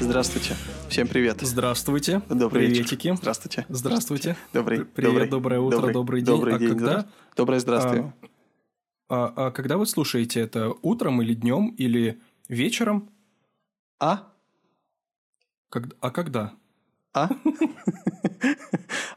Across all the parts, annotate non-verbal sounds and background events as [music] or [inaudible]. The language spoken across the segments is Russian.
Здравствуйте. Всем привет. Здравствуйте. Добрый Приветики. вечер. Здравствуйте. Здравствуйте. Добрый. Привет, добрый, доброе утро, добрый, добрый день. Добрый А день. когда? здра- Доброе здравствуй. А, а когда вы слушаете это? Утром или днем или вечером? А? Как- а когда? А?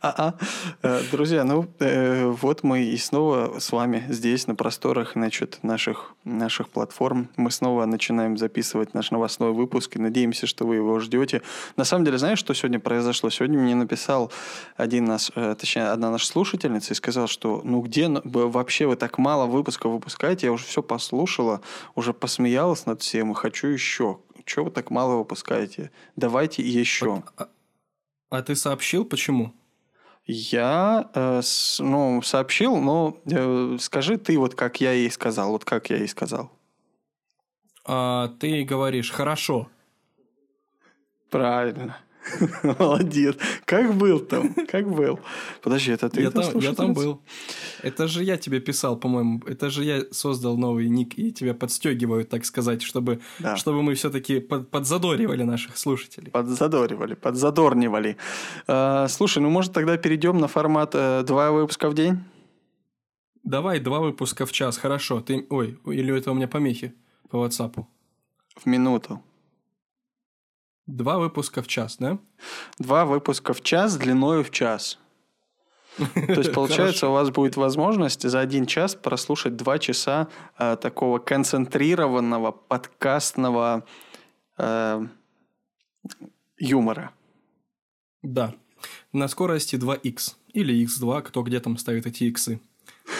А-а. Э, Друзья, ну э, вот мы и снова с вами здесь, на просторах значит, наших, наших платформ. Мы снова начинаем записывать наш новостной выпуск и надеемся, что вы его ждете. На самом деле, знаешь, что сегодня произошло? Сегодня мне написал один наш, э, точнее, одна наша слушательница и сказал, что ну где вообще вы так мало выпусков выпускаете? Я уже все послушала, уже посмеялась над всем и хочу еще. Чего вы так мало выпускаете? Давайте еще. А ты сообщил, почему? Я э, с- ну, сообщил, но э, скажи ты, вот как я ей сказал, вот как я ей сказал. А, ты говоришь, хорошо. Правильно. [laughs] Молодец. Как был там? Как был? Подожди, это ты я, там я там был. Это же я тебе писал, по-моему. Это же я создал новый ник и тебя подстегиваю, так сказать, чтобы, Да. чтобы мы все-таки подзадоривали наших слушателей. Подзадоривали, подзадорнивали. Э, слушай, ну может тогда перейдем на формат э, два выпуска в день? Давай два выпуска в час, хорошо. Ты, ой, или это у меня помехи по WhatsApp. В минуту. Два выпуска в час, да? Два выпуска в час длиною в час. То есть, [laughs] получается, у вас будет возможность за один час прослушать два часа э, такого концентрированного подкастного э, юмора. Да. На скорости 2х. Или x2, кто где там ставит эти иксы.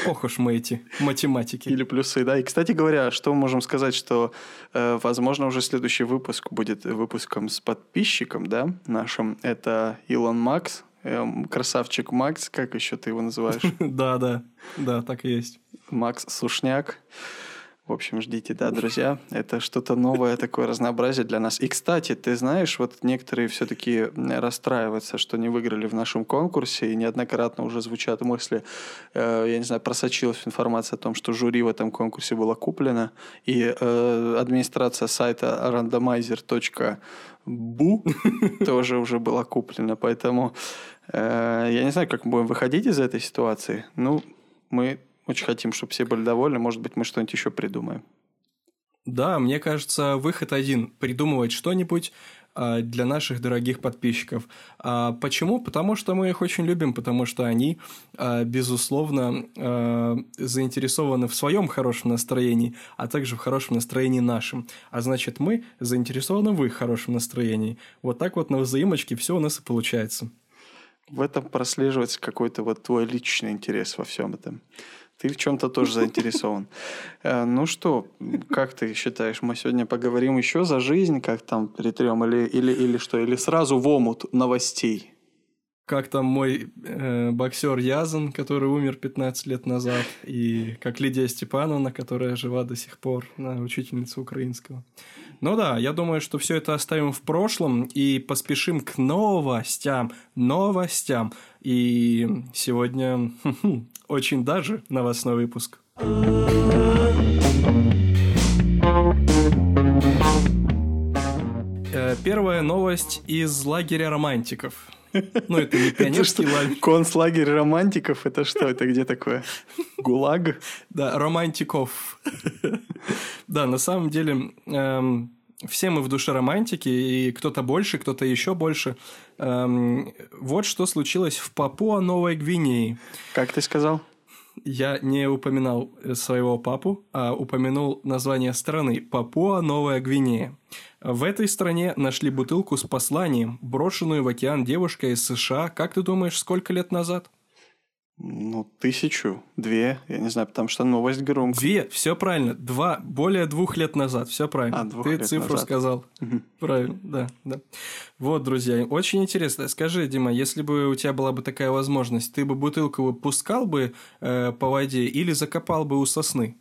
Ох уж мы эти математики. Или плюсы, да. И, кстати говоря, что мы можем сказать, что, э, возможно, уже следующий выпуск будет выпуском с подписчиком, да, нашим. Это Илон Макс, эм, красавчик Макс, как еще ты его называешь? [laughs] Да, да, да, так и есть. Макс Сушняк. В общем, ждите, да, друзья. Это что-то новое, такое разнообразие для нас. И, кстати, ты знаешь, вот некоторые все-таки расстраиваются, что не выиграли в нашем конкурсе, и неоднократно уже звучат мысли, э, я не знаю, просочилась информация о том, что жюри в этом конкурсе было куплено, и э, администрация сайта randomizer.bu [laughs] тоже уже была куплена, поэтому э, я не знаю, как мы будем выходить из этой ситуации. Ну, мы очень хотим, чтобы все были довольны. Может быть, мы что-нибудь еще придумаем. Да, мне кажется, выход один – придумывать что-нибудь а, для наших дорогих подписчиков. А почему? Потому что мы их очень любим, потому что они, а, безусловно, заинтересованы в своем хорошем настроении, а также в хорошем настроении нашем. А значит, мы заинтересованы в их хорошем настроении. Вот так вот на взаимочке все у нас и получается. В этом прослеживается какой-то вот твой личный интерес во всем этом. Ты в чем-то тоже заинтересован. Э, Ну что, как ты считаешь, мы сегодня поговорим еще за жизнь, как там перетрем, или, или, или что, или сразу в омут новостей? Как там мой э, боксер Язан, который умер 15 лет назад, и как Лидия Степановна, которая жива до сих пор, она учительница украинского. Ну да, я думаю, что все это оставим в прошлом и поспешим к новостям, новостям. И сегодня очень даже новостной выпуск. Э, Первая новость из лагеря романтиков. Ну, это не [laughs] пионерский лагерь. концлагерь романтиков? Это что? Это где такое? ГУЛАГ? Да, романтиков. [laughs] Да, на самом деле, эм, все мы в душе романтики, и кто-то больше, кто-то еще больше. Эм, Вот что случилось в Папуа-Новой Гвинеи. Как ты сказал? Я не упоминал э, своего папу, а упомянул название страны Папуа-Новая Гвинея. В этой стране нашли бутылку с посланием, брошенную в океан девушкой из США. Как ты думаешь, сколько лет назад? Ну, тысячу, две, я не знаю, потому что новость громкая. Две, все правильно. Два, более двух лет назад, все правильно. А, двух Ты лет цифру назад. сказал. Правильно, да, да. Вот, друзья, очень интересно. Скажи, Дима, если бы у тебя была бы такая возможность, ты бы бутылку пускал бы э, по воде или закопал бы у сосны?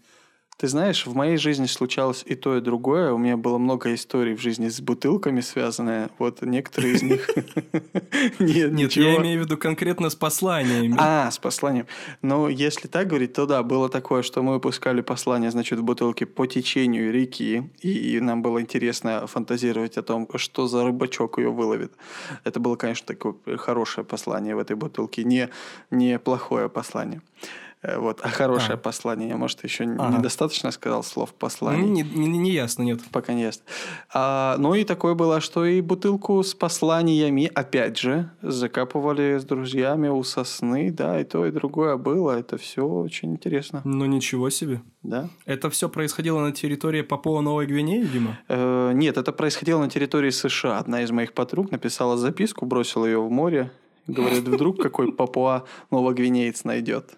Ты знаешь, в моей жизни случалось и то, и другое. У меня было много историй в жизни с бутылками связанные. Вот некоторые из них... [laughs] Нет, Нет, я имею в виду конкретно с посланиями. А, с посланием. Ну, если так говорить, то да, было такое, что мы выпускали послание, значит, в бутылке по течению реки, и нам было интересно фантазировать о том, что за рыбачок ее выловит. Это было, конечно, такое хорошее послание в этой бутылке, не, не плохое послание. Э, вот, а хорошее а. послание. Я, может, еще ага. недостаточно сказал слов послания. Не, не, не ясно, нет. Пока не ясно. А, ну и такое было, что и бутылку с посланиями, опять же, закапывали с друзьями у сосны, да, и то, и другое было. Это все очень интересно. Ну ничего себе. Да. Это все происходило на территории Папуа Новой Гвинеи, Дима? Э, нет, это происходило на территории США. Одна из моих подруг написала записку, бросила ее в море. Говорит, вдруг какой Папуа Новогвинеец найдет.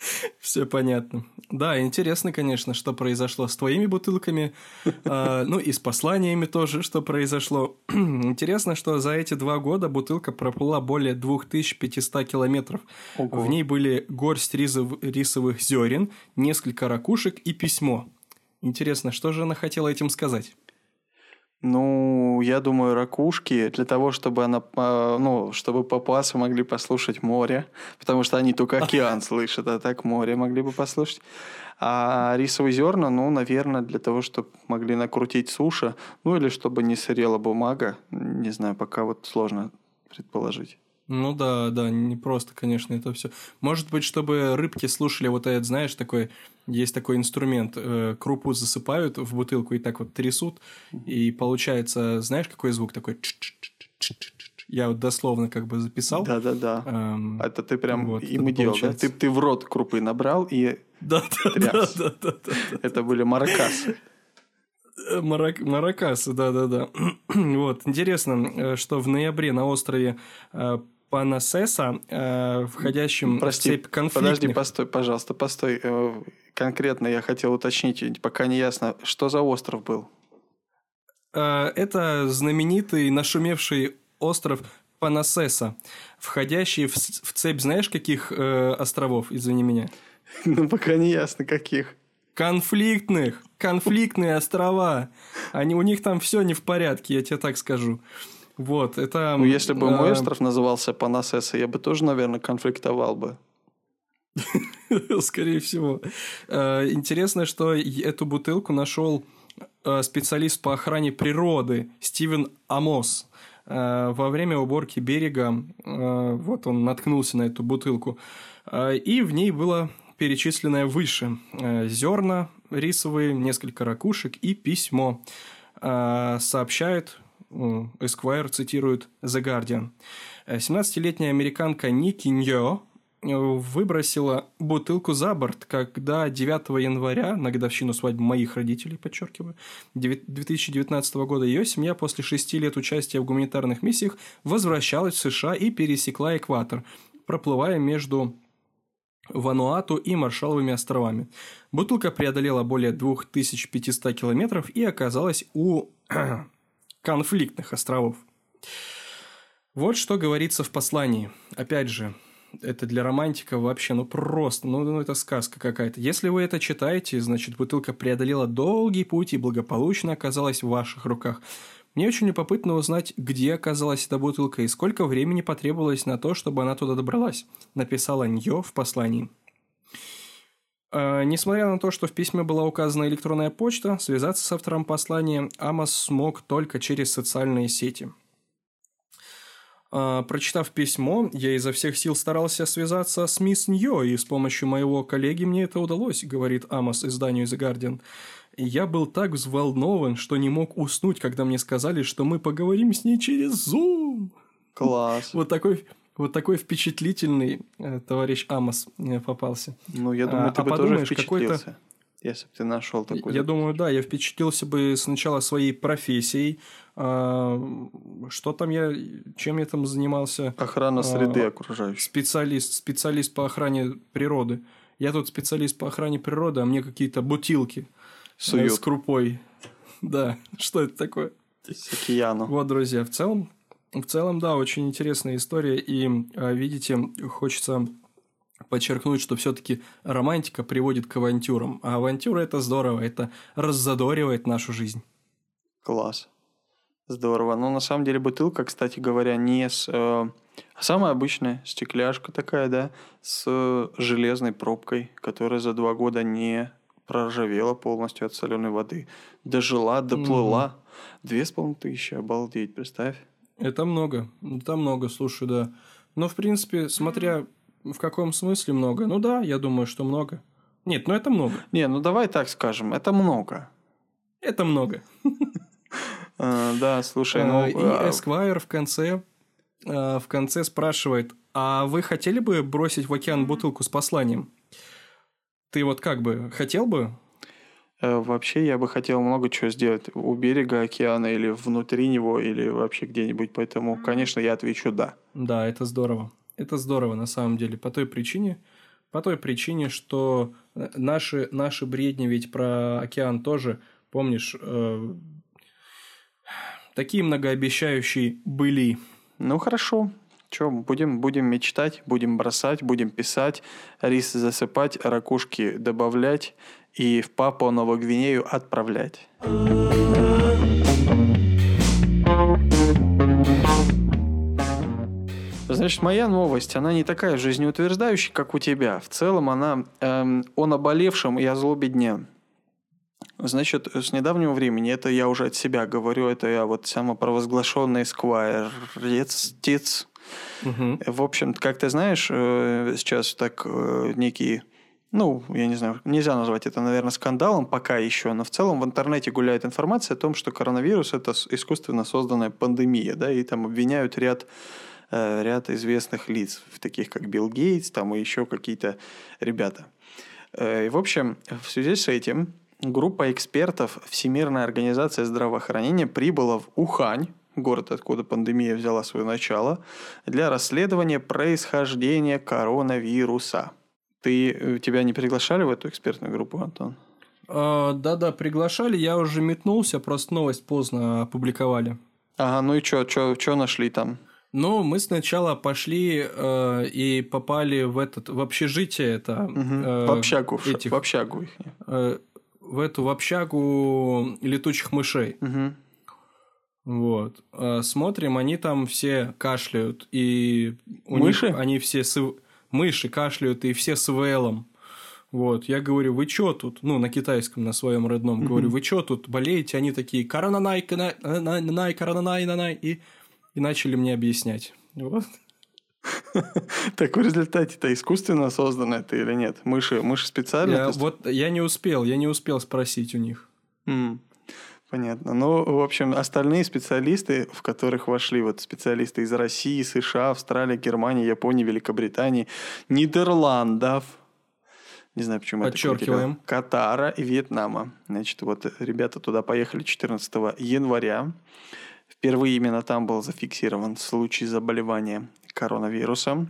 [laughs] Все понятно. Да, интересно, конечно, что произошло с твоими бутылками, э, [laughs] ну и с посланиями тоже, что произошло. [clears throat] интересно, что за эти два года бутылка проплыла более 2500 километров. Ого. В ней были горсть рисов, рисовых зерен, несколько ракушек и письмо. Интересно, что же она хотела этим сказать? Ну, я думаю, ракушки для того, чтобы она, а, ну, чтобы папуасы могли послушать море, потому что они только океан [laughs] слышат, а так море могли бы послушать. А рисовые зерна, ну, наверное, для того, чтобы могли накрутить суши, ну, или чтобы не сырела бумага, не знаю, пока вот сложно предположить. Ну да, да, не просто, конечно, это все. Может быть, чтобы рыбки слушали вот этот, знаешь, такой, есть такой инструмент, э, крупу засыпают в бутылку и так вот трясут, и получается, знаешь, какой звук такой? Я вот дословно как бы записал. Да-да-да. Эм, это ты прям вот, им и делал, да? Ты, ты в рот крупы набрал и да, тряс. Да, да, да, да, да. Это были маракасы. Э, марак... Маракасы, да-да-да. [clears throat] вот, интересно, э, что в ноябре на острове Панасеса, э, входящим Прости, в цепь конфликтных... Подожди, постой, пожалуйста, постой. Э, конкретно я хотел уточнить, пока не ясно, что за остров был? Э, это знаменитый нашумевший остров Панасеса, входящий в, в цепь, знаешь, каких э, островов, извини меня? [laughs] Ну, пока не ясно, каких. Конфликтных, конфликтные острова. Они, у них там все не в порядке, я тебе так скажу. Вот, это... Ну, если бы мой остров назывался Панасеса, я бы тоже, наверное, конфликтовал бы. [laughs] Скорее всего. Э, интересно, что эту бутылку нашел э, специалист по охране природы Стивен Амос. Э, во время уборки берега, вот он наткнулся на эту бутылку, и в ней было перечисленное выше зерна рисовые, несколько ракушек и письмо. Сообщают Esquire цитирует The Guardian. 17-летняя американка Ники Ньо э, выбросила бутылку за борт, когда 9 января, на годовщину свадьбы моих родителей, подчеркиваю, 2019 года ее семья после шести лет участия в гуманитарных миссиях возвращалась в США и пересекла экватор, проплывая между Вануату и Маршаловыми островами. Бутылка преодолела более 2500 километров и оказалась у конфликтных островов. Вот что говорится в послании. Опять же, это для романтика вообще, ну просто, ну, ну это сказка какая-то. Если вы это читаете, значит, бутылка преодолела долгий путь и благополучно оказалась в ваших руках. Мне очень любопытно узнать, где оказалась эта бутылка и сколько времени потребовалось на то, чтобы она туда добралась, написала Ньо в послании. Э, несмотря на то, что в письме была указана электронная почта, связаться с автором послания Амос смог только через социальные сети. Э, прочитав письмо, я изо всех сил старался связаться с мисс Ньо, и с помощью моего коллеги мне это удалось, говорит Амос изданию The Guardian. я был так взволнован, что не мог уснуть, когда мне сказали, что мы поговорим с ней через Zoom. Класс. [laughs] Вот такой вот такой впечатлительный э, товарищ Амос мне попался. Ну, я думаю, а, ты а бы тоже впечатлился. Если бы ты нашел такой. Я думаю, да, я впечатлился бы сначала своей профессией. А, что там я, чем я там занимался? Охрана среды а, окружающей. Специалист, специалист по охране природы. Я тут специалист по охране природы, а мне какие-то бутилки Суют. с крупой. [laughs] Да, что это такое? С океану. Вот, друзья, в целом в целом, да, очень интересная история. И, а, видите, хочется подчеркнуть, что все-таки романтика приводит к авантюрам. А авантюра это здорово, это раззадоривает нашу жизнь. Класс. Здорово. Но на самом деле бутылка, кстати говоря, не с... Э, самая обычная стекляшка такая, да, с железной пробкой, которая за два года не проржавела полностью от соленой воды. Дожила, доплыла. Две с половиной тысячи, обалдеть, представь. Это много. Это много, слушай, да. Но, в принципе, смотря в каком смысле много, ну да, я думаю, что много. Нет, ну это много. Не, ну давай так скажем, это много. Это много. [laughs] А, да, слушай, ну... И а, Esquire в конце, а, в конце спрашивает, а вы хотели бы бросить в океан бутылку с посланием? Ты вот как бы хотел бы? Э, вообще я бы хотел много чего сделать у берега океана или внутри него, или вообще где-нибудь. Поэтому, конечно, я отвечу «да». Да, это здорово. Это здорово на самом деле. По той причине, по той причине, что э, наши, наши бредни ведь про океан тоже, помнишь, э, такие многообещающие были. Ну, хорошо. Че, будем, будем мечтать, будем бросать, будем писать, рис засыпать, ракушки добавлять и в Папуа Новогвинею отправлять. Значит, моя новость, она не такая жизнеутверждающая, как у тебя. В целом она эм, о наболевшем и о злобе дня. Значит, с недавнего времени, это я уже от себя говорю, это я вот самопровозглашенный сквайрец, Угу. В общем, как ты знаешь, э, сейчас так э, некий ну, я не знаю, нельзя назвать это, наверное, скандалом пока еще, но в целом в интернете гуляет информация о том, что коронавирус – это искусственно созданная пандемия, да, и там обвиняют ряд э, ряд известных лиц, таких как Билл Гейтс, там и еще какие-то ребята. И, в общем, в связи с этим группа экспертов Всемирная организация здравоохранения прибыла в Ухань, город, откуда пандемия взяла свое начало, для расследования происхождения коронавируса. Ты, э, тебя не приглашали в эту экспертную группу, Антон? А, да-да, приглашали, я уже метнулся, просто новость поздно опубликовали. Ага, ну и что, что нашли там? Ну, мы сначала пошли э, и попали в этот в общежитие это угу. э, в общагу, этих, в общагу их. Э, в эту в общагу летучих мышей. Угу. Вот. А, смотрим, они там все кашляют, и у Мыши? них они все с... мыши кашляют, и все с ВЛом. Вот, я говорю, вы чё тут? Ну, на китайском, на своем родном. Говорю, вы чё тут болеете? Они такие, коронанай, коронанай, коронанай, нанай. И, и начали мне объяснять. Вот. [laughs] Так в результате-то искусственно создано это или нет? Мыши, мыши специально? Вот я не успел, я не успел спросить у них. Понятно. Ну, в общем, остальные специалисты, в которых вошли вот специалисты из России, США, Австралии, Германии, Японии, Великобритании, Нидерландов, не знаю, почему Подчеркиваем. это Катара и Вьетнама. Значит, вот ребята туда поехали 14 января. Впервые именно там был зафиксирован случай заболевания коронавирусом.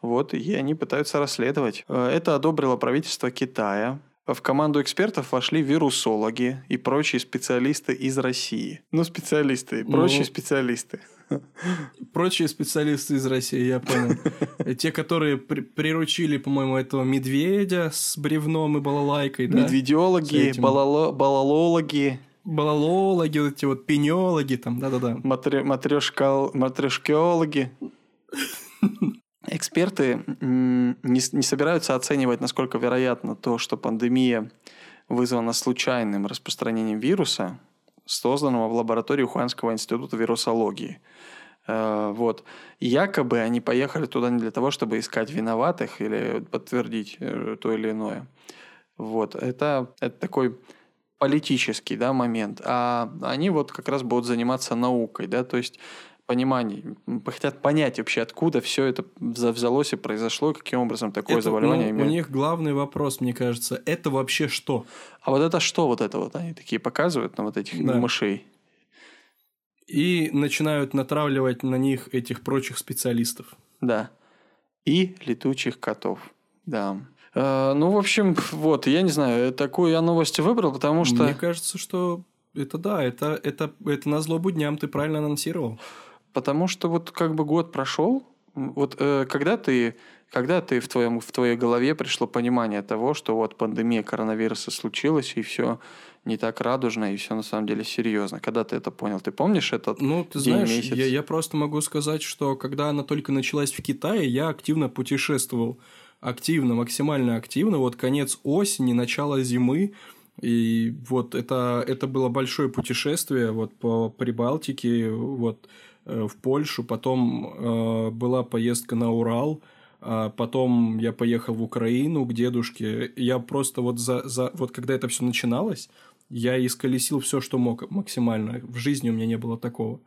Вот, и они пытаются расследовать. Э, это одобрило правительство Китая. В команду экспертов вошли вирусологи и прочие специалисты из России. Ну, специалисты, ну, прочие специалисты. Прочие специалисты из России, я понял. [laughs] Те, которые при приручили, по-моему, этого медведя с бревном и балалайкой, да? Медведиологи, балало балалологи. Балалологи, вот эти вот пенеологи там, да-да-да. Матрешкеологи. [laughs] Эксперты не, не собираются оценивать, насколько вероятно то, что пандемия вызвана случайным распространением вируса, созданного в лаборатории Уханского института вирусологии. Э, вот. Якобы они поехали туда не для того, чтобы искать виноватых или подтвердить э, то или иное. Вот. Это, это такой политический да, момент. А они вот как раз будут заниматься наукой. Да? То есть пониманий, хотят понять вообще, откуда все это взялось и произошло, каким образом такое это, заболевание ну, имеет. У них главный вопрос, мне кажется, это вообще что? А вот это что вот это вот? Они такие показывают на вот этих да. мышей. И начинают натравливать на них этих прочих специалистов. Да. И летучих котов. Да. Э, ну, в общем, вот, я не знаю, такую я новость выбрал, потому что... Мне кажется, что это да, это, это, это на злобу дням ты правильно анонсировал. Потому что вот как бы год прошел, вот э, когда ты Когда ты в, твоем, в твоей голове пришло понимание того, что вот пандемия коронавируса случилась, и все не так радужно, и все на самом деле серьезно? Когда ты это понял? Ты помнишь этот Ну, ты день, знаешь, месяц? я, я просто могу сказать, что когда она только началась в Китае, я активно путешествовал. Активно, максимально активно. Вот конец осени, начало зимы. И вот это, это было большое путешествие вот по Прибалтике, вот в Польшу. Потом э, была поездка на Урал. А потом я поехал в Украину к дедушке. Я просто вот за, за вот когда это все начиналось, я исколесил все, что мог максимально. В жизни у меня не было такого.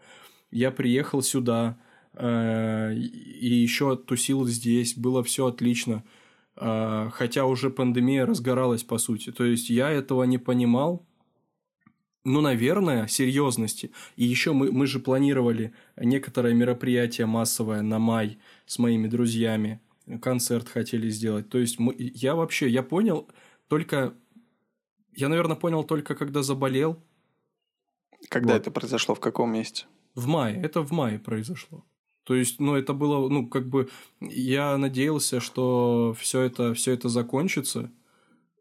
Я приехал сюда э, и еще тусил здесь. Было все отлично. Э, хотя уже пандемия разгоралась по сути. То есть я этого не понимал. Ну, наверное, серьезности. И еще мы, мы же планировали некоторое мероприятие массовое на май с моими друзьями. Концерт хотели сделать. То есть мы, я вообще, я понял только... Я, наверное, понял только, когда заболел. Когда Вот. это произошло? В каком месте? В мае. Это в мае произошло. То есть, ну, это было, ну, как бы, я надеялся, что все это, все это закончится,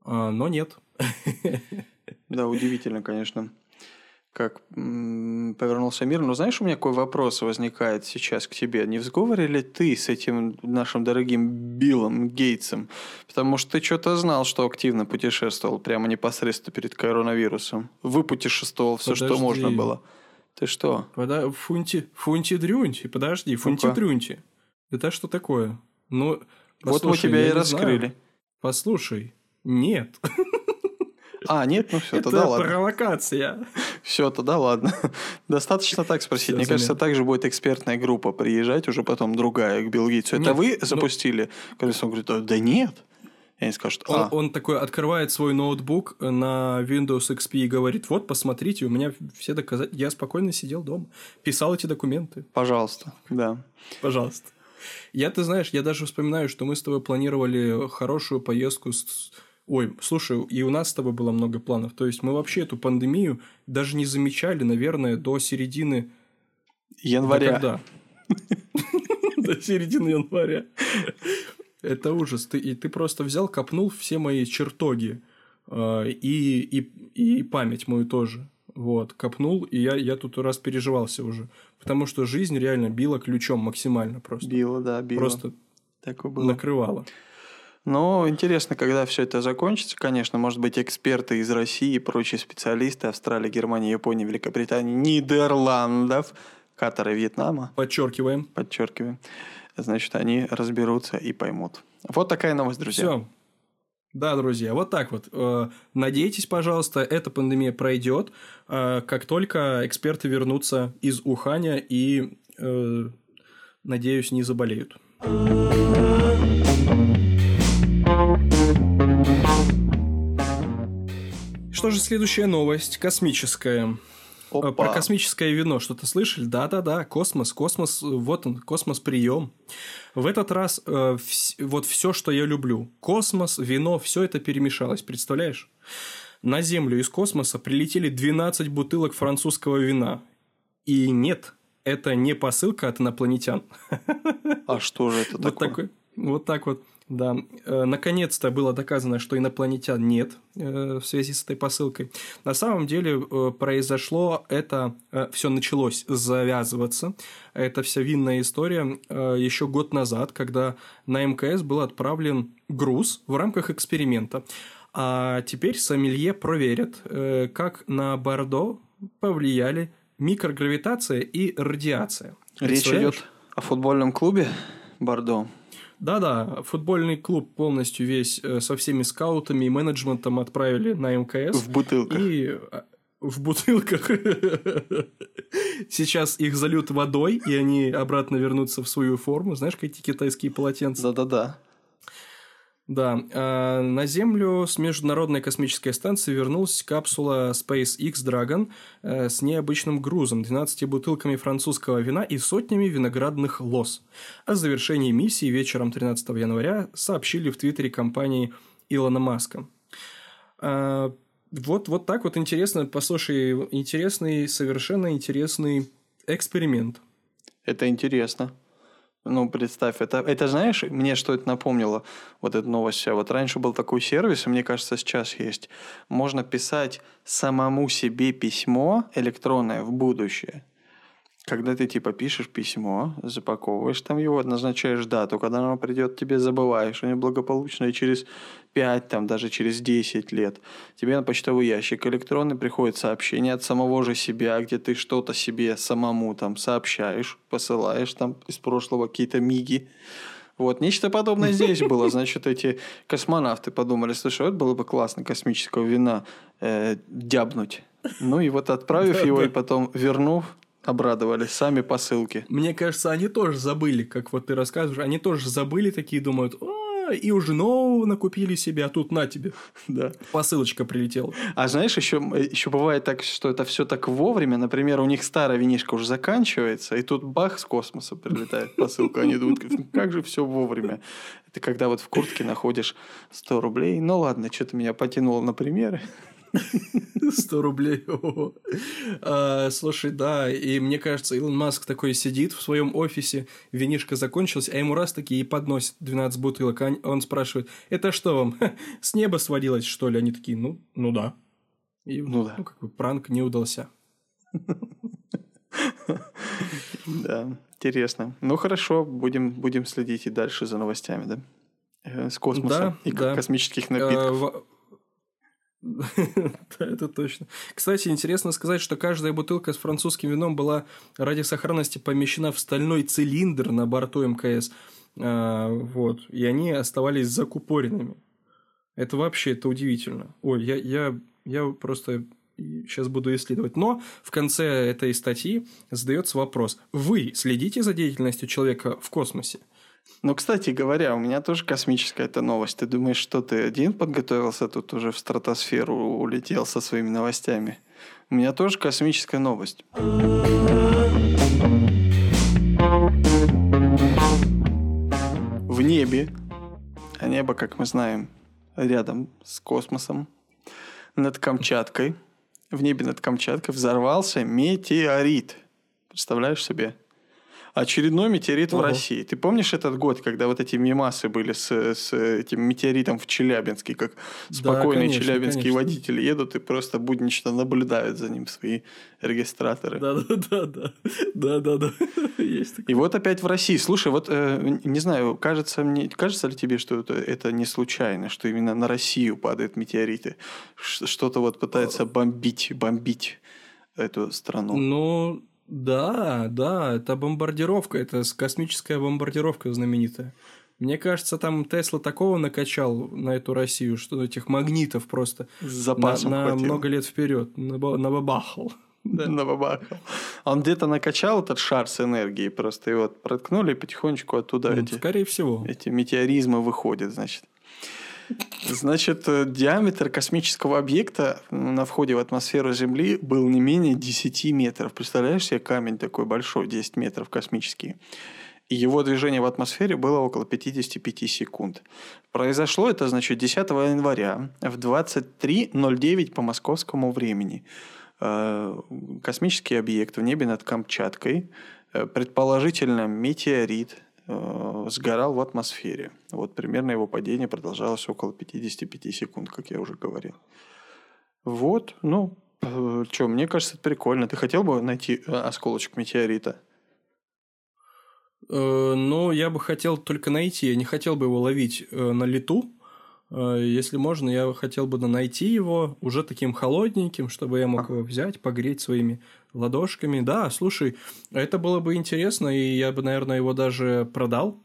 а, но нет. [laughs] Да, удивительно, конечно, как повернулся мир. Но знаешь, у меня какой вопрос возникает сейчас к тебе? Не в сговоре ли ты с этим нашим дорогим Биллом Гейтсом? Потому что ты что-то знал, что активно путешествовал прямо непосредственно перед коронавирусом. Выпутешествовал все, что можно было. Ты что? Пода... Фунти... Фунти-дрюнти, подожди, фунти-дрюнти. Это что такое? Ну, вот мы тебя и раскрыли. знаю. Послушай, нет. [laughs] А, нет, ну все, Это тогда ладно. провокация. Все, тогда ладно. Достаточно так спросить. Мне кажется, также будет экспертная группа приезжать, уже потом другая к Билл Гейтсу. Это вы ну- запустили? Когда он говорит, «А, да нет. И они скажут, Он, а, он такой открывает свой ноутбук на Windows XP и говорит, вот, посмотрите, у меня все доказательства. Я спокойно сидел дома, писал эти документы. пожалуйста, да. Пожалуйста. Я, ты знаешь, я даже вспоминаю, что мы с тобой планировали хорошую поездку с... Ой, слушай, и у нас с тобой было много планов. То есть мы вообще эту пандемию даже не замечали, наверное, до середины... Января. Когда? [laughs] До середины января. Это ужас. Ты, и ты просто взял, копнул все мои чертоги. э, И, и, и память мою тоже. Вот, копнул, и я, я тут раз переживался уже. Потому что жизнь реально била ключом максимально просто. Било, да, било. Просто Такое было. накрывала. Но интересно, когда все это закончится, конечно, может быть, эксперты из России и прочие специалисты Австралии, Германии, Японии, Великобритании, Нидерландов, Катара Вьетнама, Подчеркиваем. подчеркиваем, значит, они разберутся и поймут. Вот такая новость, друзья. Все. Да, друзья, вот так вот. Э, Надейтесь, пожалуйста, эта пандемия пройдет, э, как только эксперты вернутся из Уханя и, э, надеюсь, не заболеют. Что же следующая новость? Космическая. Э, Опа. Про космическое вино что-то слышали? Да-да-да, космос, космос, э, вот он, космос прием. В этот раз э, вс- вот все, что я люблю, космос, вино, все это перемешалось, представляешь? На Землю из космоса прилетели 12 бутылок французского вина. И нет, это не посылка от инопланетян. А что же это [laughs] Вот такое? такой, вот так вот, да. Э, Наконец-то было доказано, что инопланетян нет э, в связи с этой посылкой. На самом деле э, произошло это, все началось завязываться. Это вся винная история еще год назад, когда на МКС был отправлен груз в рамках эксперимента. А теперь сомелье проверят, как на Бордо повлияли микрогравитация и радиация. Речь идет о футбольном клубе Бордо. Да-да, футбольный клуб полностью весь э, со всеми скаутами и менеджментом отправили на МКС. В бутылках. И э, в бутылках [laughs] сейчас их зальют водой, и они обратно вернутся в свою форму. Знаешь, как эти китайские полотенца? Да-да-да. Да, а на Землю с Международной космической станции вернулась капсула SpaceX Dragon э, с необычным грузом, 12 бутылками французского вина и сотнями виноградных лоз. О завершении миссии вечером 13 января сообщили в Твиттере компании Илона Маска. А, Вот, вот так вот интересно, послушай, интересный, совершенно интересный эксперимент. Это интересно. Ну, представь, это, это знаешь, мне что это напомнило, вот эта новость. Вот раньше был такой сервис, и мне кажется, сейчас есть. Можно писать самому себе письмо электронное в будущее. Когда ты типа пишешь письмо, запаковываешь там его, назначаешь дату, когда оно придет, тебе забываешь, они благополучно, и через 5, там, даже через 10 лет тебе на почтовый ящик электронный приходит сообщение от самого же себя, где ты что-то себе самому там сообщаешь, посылаешь там из прошлого какие-то миги. Вот, нечто подобное здесь было. [laughs] Значит, эти космонавты подумали, слушай, вот было бы классно космического вина э, дябнуть. Ну и вот отправив его и потом вернув, обрадовались сами посылки. Мне кажется, они тоже забыли, как вот ты рассказываешь, они тоже забыли такие, думают, и уже нового накупили себе, а тут на тебе. [laughs] Да. Посылочка прилетела. А знаешь, еще, еще бывает так, что это все так вовремя. Например, у них старая винишка уже заканчивается, и тут бах с космоса прилетает посылка. Они думают, как же все вовремя. Это когда вот в куртке находишь 100 рублей. Ну ладно, что-то меня потянуло на примеры. [laughs] 100 рублей. [laughs] А, слушай, да, и мне кажется, Илон Маск такой сидит в своем офисе, винишка закончилась, а ему раз таки и подносит 12 бутылок. Он спрашивает, это что вам, [laughs] с неба сводилось, что ли? Они такие, ну, ну да. И, ну, да. ну, как бы пранк не удался. Да, интересно. Ну, хорошо, будем, будем следить и дальше за новостями, да? Э, с космоса да, и да. космических напитков. Да, это точно. Кстати, интересно сказать, что каждая бутылка с французским вином была ради сохранности помещена в стальной цилиндр на борту МКС. А, вот. И они оставались закупоренными. Это вообще, это удивительно. Ой, я, я, я просто сейчас буду исследовать. Но в конце этой статьи задается вопрос. Вы следите за деятельностью человека в космосе? Ну, кстати говоря, у меня тоже космическая эта новость. Ты думаешь, что ты один подготовился, тут уже в стратосферу улетел со своими новостями? У меня тоже космическая новость. В небе, а небо, как мы знаем, рядом с космосом, над Камчаткой, в небе над Камчаткой взорвался метеорит. Представляешь себе? Очередной метеорит Ого. в России. Ты помнишь этот год, когда вот эти мимасы были с, с этим метеоритом в Челябинске, как спокойные да, конечно, челябинские конечно. водители едут и просто буднично наблюдают за ним свои регистраторы. Да, да, да, да, да, да, да. [laughs] Есть такое. И вот опять в России. Слушай, вот э, не знаю, кажется мне, кажется ли тебе, что это, это не случайно, что именно на Россию падают метеориты, что-то вот пытается бомбить, бомбить эту страну. Ну, да, да, это бомбардировка, это космическая бомбардировка знаменитая. Мне кажется, там Тесла такого накачал на эту Россию, что этих магнитов просто с запасом на, на много лет вперед набабахал. [laughs] Да. Набабахал. Он где-то накачал этот шар с энергией, просто его проткнули, и потихонечку оттуда ну, эти, скорее всего. эти метеоризмы выходят, значит. Значит, э, диаметр космического объекта на входе в атмосферу Земли был не менее 10 метров. Представляешь себе камень такой большой, 10 метров космический. И его движение в атмосфере было около 55 секунд. Произошло это, значит, 10 января в 23.09 по московскому времени. Э, космический объект в небе над Камчаткой, э, предположительно метеорит, Э, сгорал в атмосфере. Вот примерно его падение продолжалось около 55 секунд, как я уже говорил. Вот, ну, э, что, мне кажется, это прикольно. Ты хотел бы найти э, осколочек метеорита? Ну, я бы хотел только найти. Я не хотел бы его ловить на лету. Если можно, я хотел бы найти его уже таким холодненьким, чтобы я мог его взять, погреть своими ладошками. Да, слушай, это было бы интересно, и я бы, наверное, его даже продал.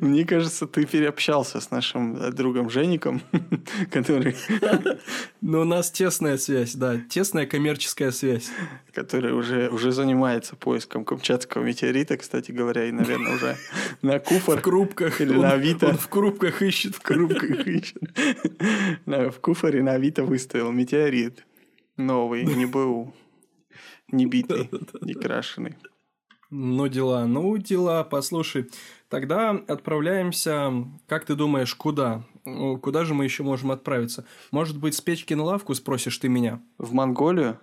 Мне кажется, ты переобщался с нашим э, другом Жеником, [laughs] который... Ну, у нас тесная связь, да, тесная коммерческая связь. Который уже, уже занимается поиском камчатского метеорита, кстати говоря, и, наверное, уже [laughs] на куфор. В крупках. Или на Авито. Он в крупках ищет. В крупках ищет. [laughs] В куфоре на Авито выставил метеорит. Новый, не БУ. Не [laughs] битый, не крашеный. Ну, дела, ну, дела, послушай. Тогда отправляемся, как ты думаешь, куда? Куда же мы еще можем отправиться? Может быть, с печки на лавку спросишь ты меня? В Монголию?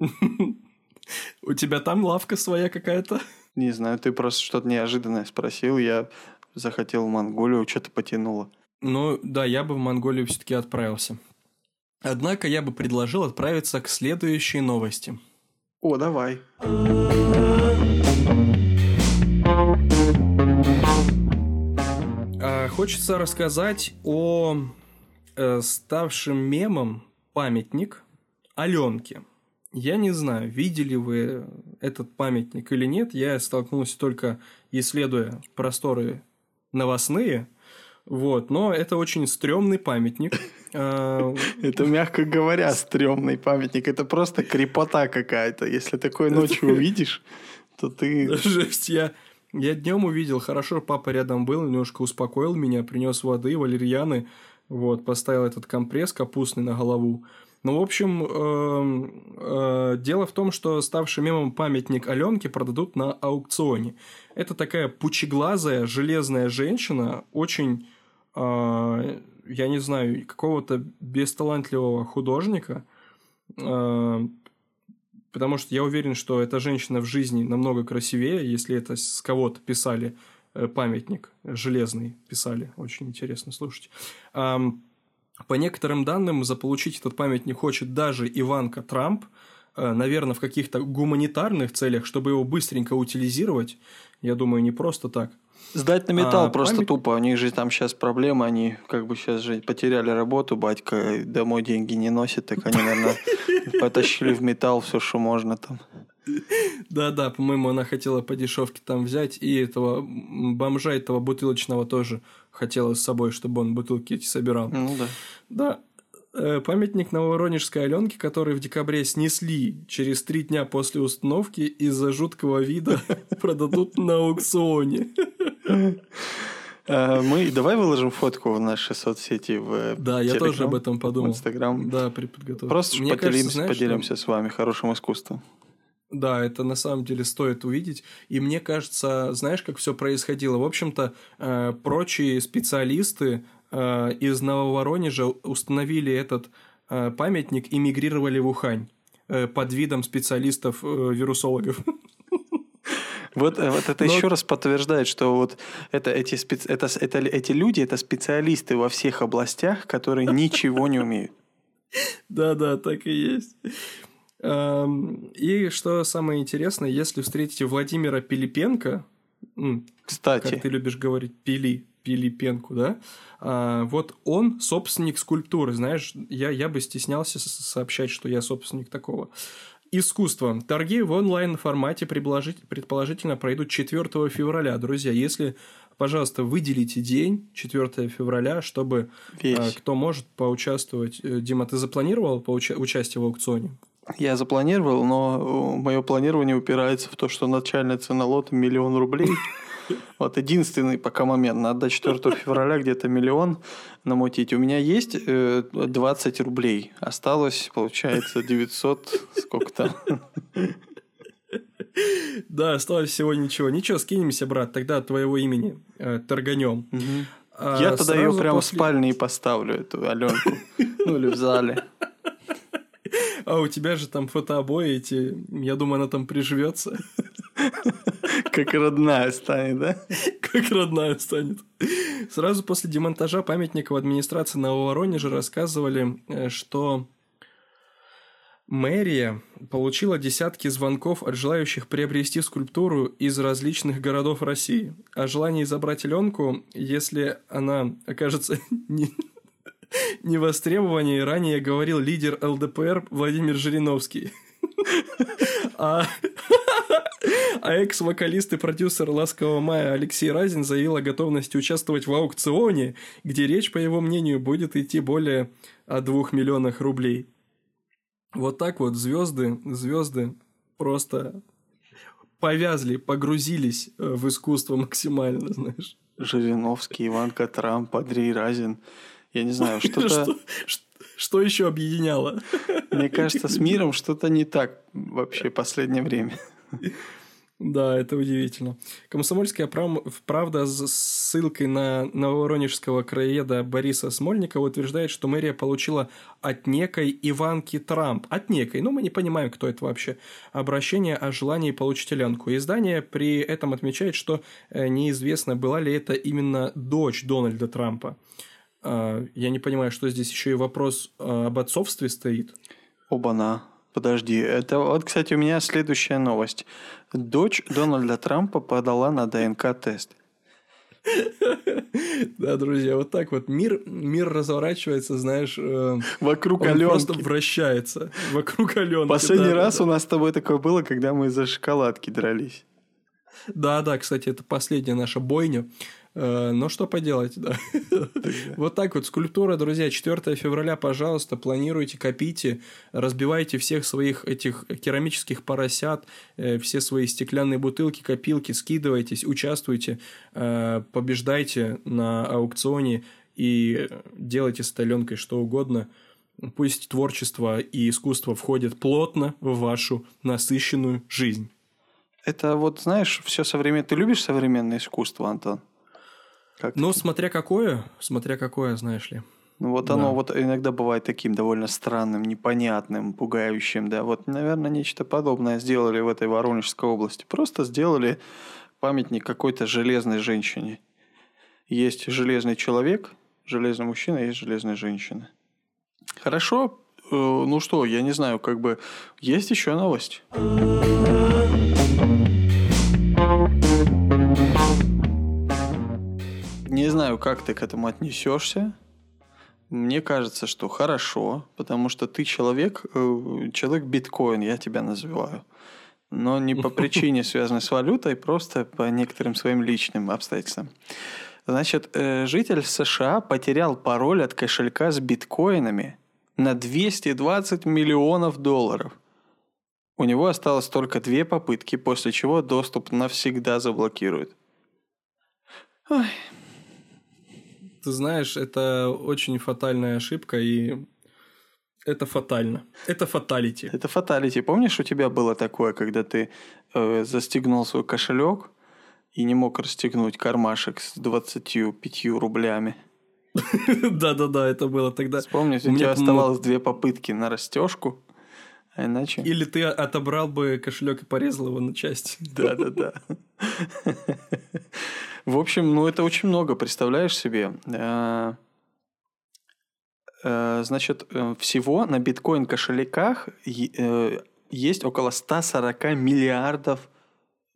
[laughs] У тебя там лавка своя какая-то? Не знаю, ты просто что-то неожиданное спросил, я захотел в Монголию, что-то потянуло. Ну, да, я бы в Монголию все-таки отправился. Однако я бы предложил отправиться к следующей новости. О, давай. А, хочется рассказать о э, ставшем мемом памятник Аленке. Я не знаю, видели вы этот памятник или нет. Я столкнулся только исследуя просторы новостные. Вот, но это очень стрёмный памятник. [laughs] А, Это, мягко говоря, стрёмный памятник. Это просто крепота какая-то. Если такое ночью увидишь, то ты... [laughs] Жесть, я, я днем увидел, хорошо, папа рядом был, немножко успокоил меня, принес воды, валерьяны, вот, поставил этот компресс капустный на голову. Ну, в общем, эм, э, дело в том, что ставший мемом памятник Аленке продадут на аукционе. Это такая пучеглазая железная женщина, очень, я не знаю, какого-то бесталантливого художника, э, потому что я уверен, что эта женщина в жизни намного красивее, если это с кого-то писали э, памятник железный, писали, очень интересно слушать. По некоторым данным, заполучить этот памятник хочет даже Иванка Трамп, э, наверное, в каких-то гуманитарных целях, чтобы его быстренько утилизировать. Я думаю, не просто так. Сдать на металл А, просто память- тупо. У них же там сейчас проблемы. Они как бы сейчас же потеряли работу. Батька домой деньги не носит. Так они, наверное, [laughs] потащили в металл все, что можно там. Да-да, по-моему, она хотела по дешевке там взять, и этого бомжа, этого бутылочного тоже хотела с собой, чтобы он бутылки эти собирал. Ну да. Да, памятник Нововоронежской Аленке, который в декабре снесли через три дня после установки из-за жуткого вида, [laughs] продадут на аукционе. [laughs] А, Мы давай выложим фотку в наши соцсети в Да, я тоже об этом подумал. Инстаграм. Да, при подготовке. Просто Мне поделимся, знаешь, поделимся с вами хорошим искусством. Да, это на самом деле стоит увидеть. И мне кажется, знаешь, как все происходило? В общем-то, э, прочие специалисты э, из Нововоронежа установили этот э, памятник и мигрировали в Ухань э, под видом специалистов-вирусологов. Вот, э, вот это Но- еще раз подтверждает, что вот это, эти, спец- это, это, эти люди, это специалисты во всех областях, которые ничего не умеют. Да-да, так и есть. Эм, И что самое интересное, если встретите Владимира Пилипенко, м, как Кстати, ты любишь говорить, Пили, Пилипенку, да? А, вот он собственник скульптуры, знаешь, я, я бы стеснялся сообщать, что я собственник такого. Искусство. Торги в онлайн-формате предположительно пройдут 4 февраля. Друзья, если, пожалуйста, выделите день 4 февраля, чтобы весь. а, кто может поучаствовать. Э, Дима, ты запланировал поуча- участие в аукционе? Я запланировал, но мое планирование упирается в то, что начальная цена лота миллион рублей. [laughs] Вот единственный пока момент. Надо до 4 февраля где-то миллион намутить. У меня есть э, 20 рублей. Осталось, получается, 900... Сколько там? Да, осталось всего ничего. Ничего, скинемся, брат, тогда от твоего имени э, торганем. А Я тогда ее прямо в спальне и поставлю, эту Аленку. [laughs] Ну или в зале. [laughs] А у тебя же там фотообои эти, я думаю, она там приживется, [laughs] Как родная станет, да? [laughs] как родная станет. Сразу после демонтажа памятника в администрации Нововоронежа рассказывали, э, что мэрия получила десятки звонков от желающих приобрести скульптуру из различных городов России. О желании забрать Аленку, если она окажется не, не востребованней, ранее говорил лидер ЛДПР Владимир Жириновский. [laughs] А, [laughs] а экс-вокалист и продюсер «Ласкового мая» Алексей Разин заявил о готовности участвовать в аукционе, где речь, по его мнению, будет идти более о двух миллионах рублей. Вот так вот звезды, звезды просто повязли, погрузились э, в искусство максимально, [laughs] знаешь. Жириновский, Иванка Трамп, Андрей Разин. Я не знаю, [laughs] что-то... [laughs] Что, еще объединяло? [laughs] Мне кажется, с миром что-то не так вообще в последнее время. Да, это удивительно. Комсомольская правда с ссылкой на нововоронежского краеда Бориса Смольникова утверждает, что мэрия получила от некой Иванки Трамп. От некой, ну мы не понимаем, кто это вообще. Обращение о желании получить Ленку. Издание при этом отмечает, что э, неизвестно, была ли это именно дочь Дональда Трампа. А, я не понимаю, что здесь еще и вопрос а, об отцовстве стоит. Оба-на. Подожди, это вот, кстати, у меня следующая новость. Дочь Дональда Трампа подала на ДНК-тест. [laughs] Да, друзья, вот так вот мир, мир разворачивается, знаешь, э, вокруг он Аленки. просто вращается вокруг Аленки. Последний да, раз да. у нас с тобой такое было, когда мы за шоколадки дрались. Да, да, кстати, это последняя наша бойня. Э, но что поделать, да. Вот так вот, скульптура, друзья, 4 февраля, пожалуйста, планируйте, копите, разбивайте всех своих этих керамических поросят, э, все свои стеклянные бутылки, копилки, скидывайтесь, участвуйте, э, побеждайте на аукционе и делайте с этой что угодно. Пусть творчество и искусство входят плотно в вашу насыщенную жизнь. Это вот, знаешь, все современное. Ты любишь современное искусство, Антон? Как ну, смотря какое, смотря какое, знаешь ли. Ну, вот да. оно вот иногда бывает таким довольно странным, непонятным, пугающим, да. Вот, наверное, нечто подобное сделали в этой Воронежской области. Просто сделали памятник какой-то железной женщине. Есть железный человек, железный мужчина, есть железная женщина. Хорошо, э, ну что, я не знаю, как бы есть еще новость. Знаю, как ты к этому отнесешься. Мне кажется, что хорошо, потому что ты человек, э, человек биткоин, я тебя называю. Но не по [laughs] причине, связанной с валютой, просто по некоторым своим личным обстоятельствам. Значит, э, житель США потерял пароль от кошелька с биткоинами на 220 миллионов долларов. У него осталось только две попытки, после чего доступ навсегда заблокируют. Ой, ты знаешь, это очень фатальная ошибка, и это фатально. Это фаталити. Это фаталити. Помнишь, у тебя было такое, когда ты э, застегнул свой кошелек и не мог расстегнуть кармашек с 25 рублями? [laughs] Да-да-да, это было тогда. Вспомни, у тебя оставалось две попытки на расстежку, а иначе... Или ты отобрал бы кошелек и порезал его на части. [laughs] Да-да-да. В общем, ну это очень много, представляешь себе. Э, э, значит, э, всего на биткоин кошельках есть около 140 миллиардов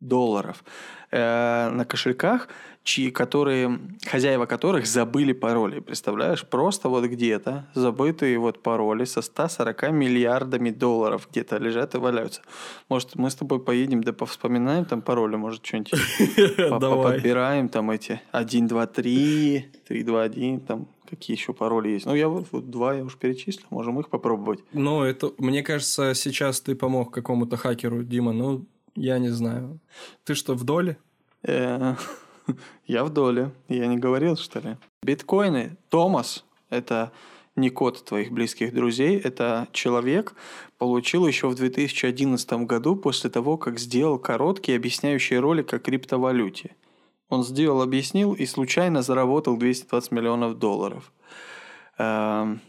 долларов на кошельках чьи, которые, хозяева которых забыли пароли. Представляешь, просто вот где-то забытые вот пароли со 140 миллиардами долларов где-то лежат и валяются. Может, мы с тобой поедем, да повспоминаем там пароли, может, что-нибудь [laughs] подбираем там эти 1, 2, 3, 3, 2, 1, там какие еще пароли есть. Ну, я вот, вот два я уж перечислил, можем их попробовать. Ну, это, мне кажется, сейчас ты помог какому-то хакеру, Дима, ну, я не знаю. Ты что, в доле? [laughs] [laughs] Я в доле. Я не говорил, что ли? Биткоины. Томас – это не код твоих близких друзей, это человек, получил еще в 2011 году после того, как сделал короткий объясняющий ролик о криптовалюте. Он сделал, объяснил и случайно заработал 220 миллионов долларов. Эм,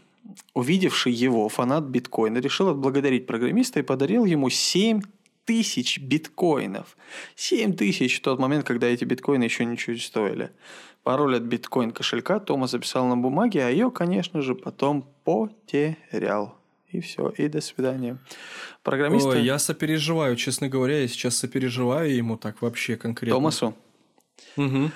увидевший его фанат биткоина решил отблагодарить программиста и подарил ему 7 тысяч биткоинов. 7 тысяч в тот момент, когда эти биткоины еще ничего не стоили. Пароль от биткоин кошелька Тома записал на бумаге, а ее, конечно же, потом потерял. И все, и до свидания. Программисты... Ой, я сопереживаю, честно говоря, я сейчас сопереживаю ему так вообще конкретно. Томасу? Угу.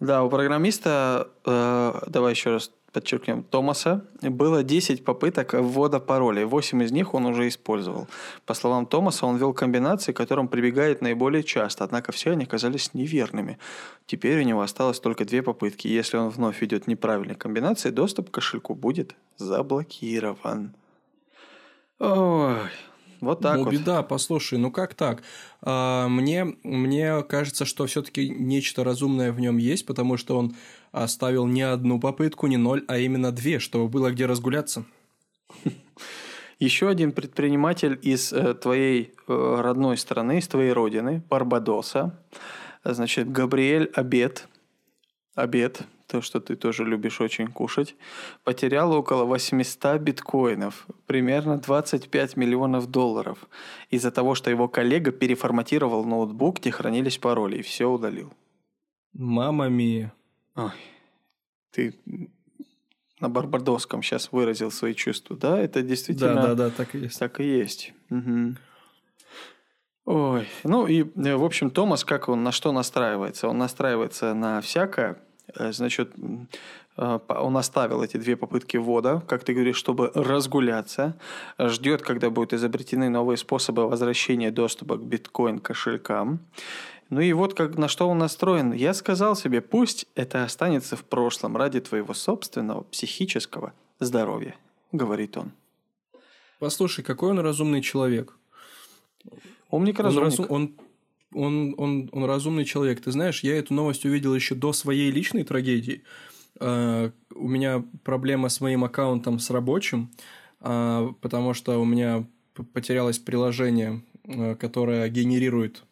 Да, у программиста, э, давай еще раз подчеркнем, Томаса было 10 попыток ввода паролей. 8 из них он уже использовал. По словам Томаса, он ввел комбинации, к которым прибегает наиболее часто, однако все они оказались неверными. Теперь у него осталось только две попытки. Если он вновь ведет неправильные комбинации, доступ к кошельку будет заблокирован. Ой, вот так ну, вот. беда, послушай, ну как так? А, мне, мне кажется, что все-таки нечто разумное в нем есть, потому что он оставил не одну попытку, не ноль, а именно две, чтобы было где разгуляться. Еще один предприниматель из э, твоей э, родной страны, из твоей родины, Барбадоса, значит, Габриэль Обед, Обед, то, что ты тоже любишь очень кушать, потерял около 800 биткоинов, примерно 25 миллионов долларов, из-за того, что его коллега переформатировал ноутбук, где хранились пароли, и все удалил. Мама мия. Ой, ты на барбадосском сейчас выразил свои чувства, да? Это действительно... Да, да, да, так и есть. Так и есть. Угу. Ой, ну и, э, в общем, Томас, как он, на что настраивается? Он настраивается на всякое, Э, значит, э, он оставил эти две попытки ввода, как ты говоришь, чтобы разгуляться, ждет, когда будут изобретены новые способы возвращения доступа к биткоин-кошелькам. Ну и вот как, на что он настроен. Я сказал себе, пусть это останется в прошлом ради твоего собственного психического здоровья, говорит он. Послушай, какой он разумный человек. Умник-разумник. Он, разум, он он, он, он разумный человек. Ты знаешь, я эту новость увидел еще до своей личной трагедии. Uh, у меня проблема с моим аккаунтом с рабочим, uh, потому что у меня потерялось приложение, uh, которое генерирует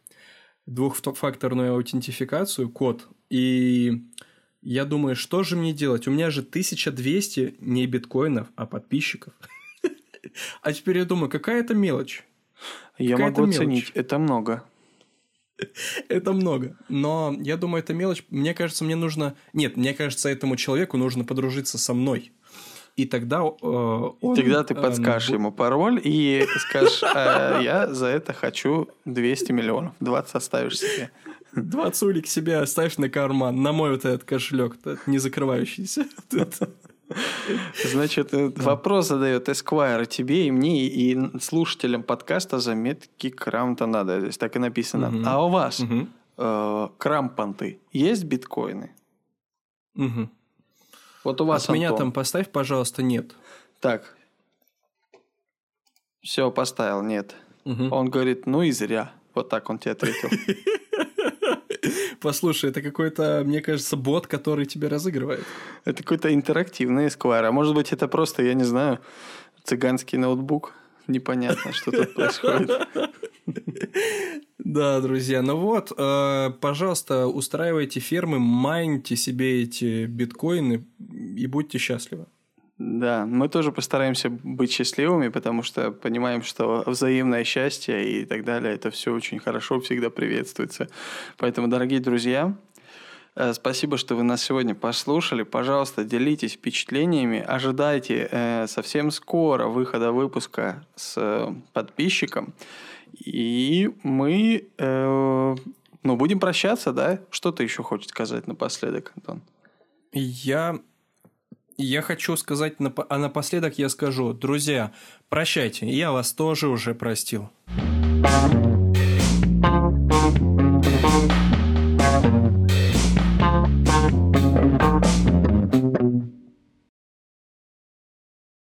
двухфакторную аутентификацию, код. И я думаю, что же мне делать? У меня же 1200 не биткоинов, а подписчиков. [laughs] А теперь я думаю, какая это мелочь? Я могу оценить, это много. [laughs] Это много. Но я думаю, это мелочь. Мне кажется, мне нужно... Нет, мне кажется, этому человеку нужно подружиться со мной. И тогда э, он... Тогда ты э, подскажешь э, ему пароль и скажешь, э, я за это хочу 200 миллионов. 20 оставишь себе. 20 улик себе оставь на карман, на мой вот этот кошелек, не закрывающийся. [laughs] Значит, вопрос задает Эсквайр тебе и мне, и слушателям подкаста заметки Крамта надо. Здесь так и написано. А у вас э, крампанты есть биткоины? Угу. Вот у вас, От меня там поставь, пожалуйста, нет. Так. Все, поставил, нет. Угу. Он говорит, ну и зря. Вот так он тебе ответил. [laughs] Послушай, это какой-то, мне кажется, бот, который тебя разыгрывает. Это какой-то интерактивный Esquire. А может быть, это просто, я не знаю, цыганский ноутбук. Непонятно, что тут происходит. Да, друзья, ну вот, э, пожалуйста, устраивайте фермы, майните себе эти биткоины и будьте счастливы. Да, мы тоже постараемся быть счастливыми, потому что понимаем, что взаимное счастье и так далее, это все очень хорошо, всегда приветствуется. Поэтому, дорогие друзья, Спасибо, что вы нас сегодня послушали. Пожалуйста, делитесь впечатлениями. Ожидайте э, совсем скоро выхода выпуска с э, подписчиком. И мы э, ну, будем прощаться, да? Что ты еще хочешь сказать напоследок, Антон? Я я хочу сказать, а напоследок я скажу, друзья, прощайте, я вас тоже уже простил. thank you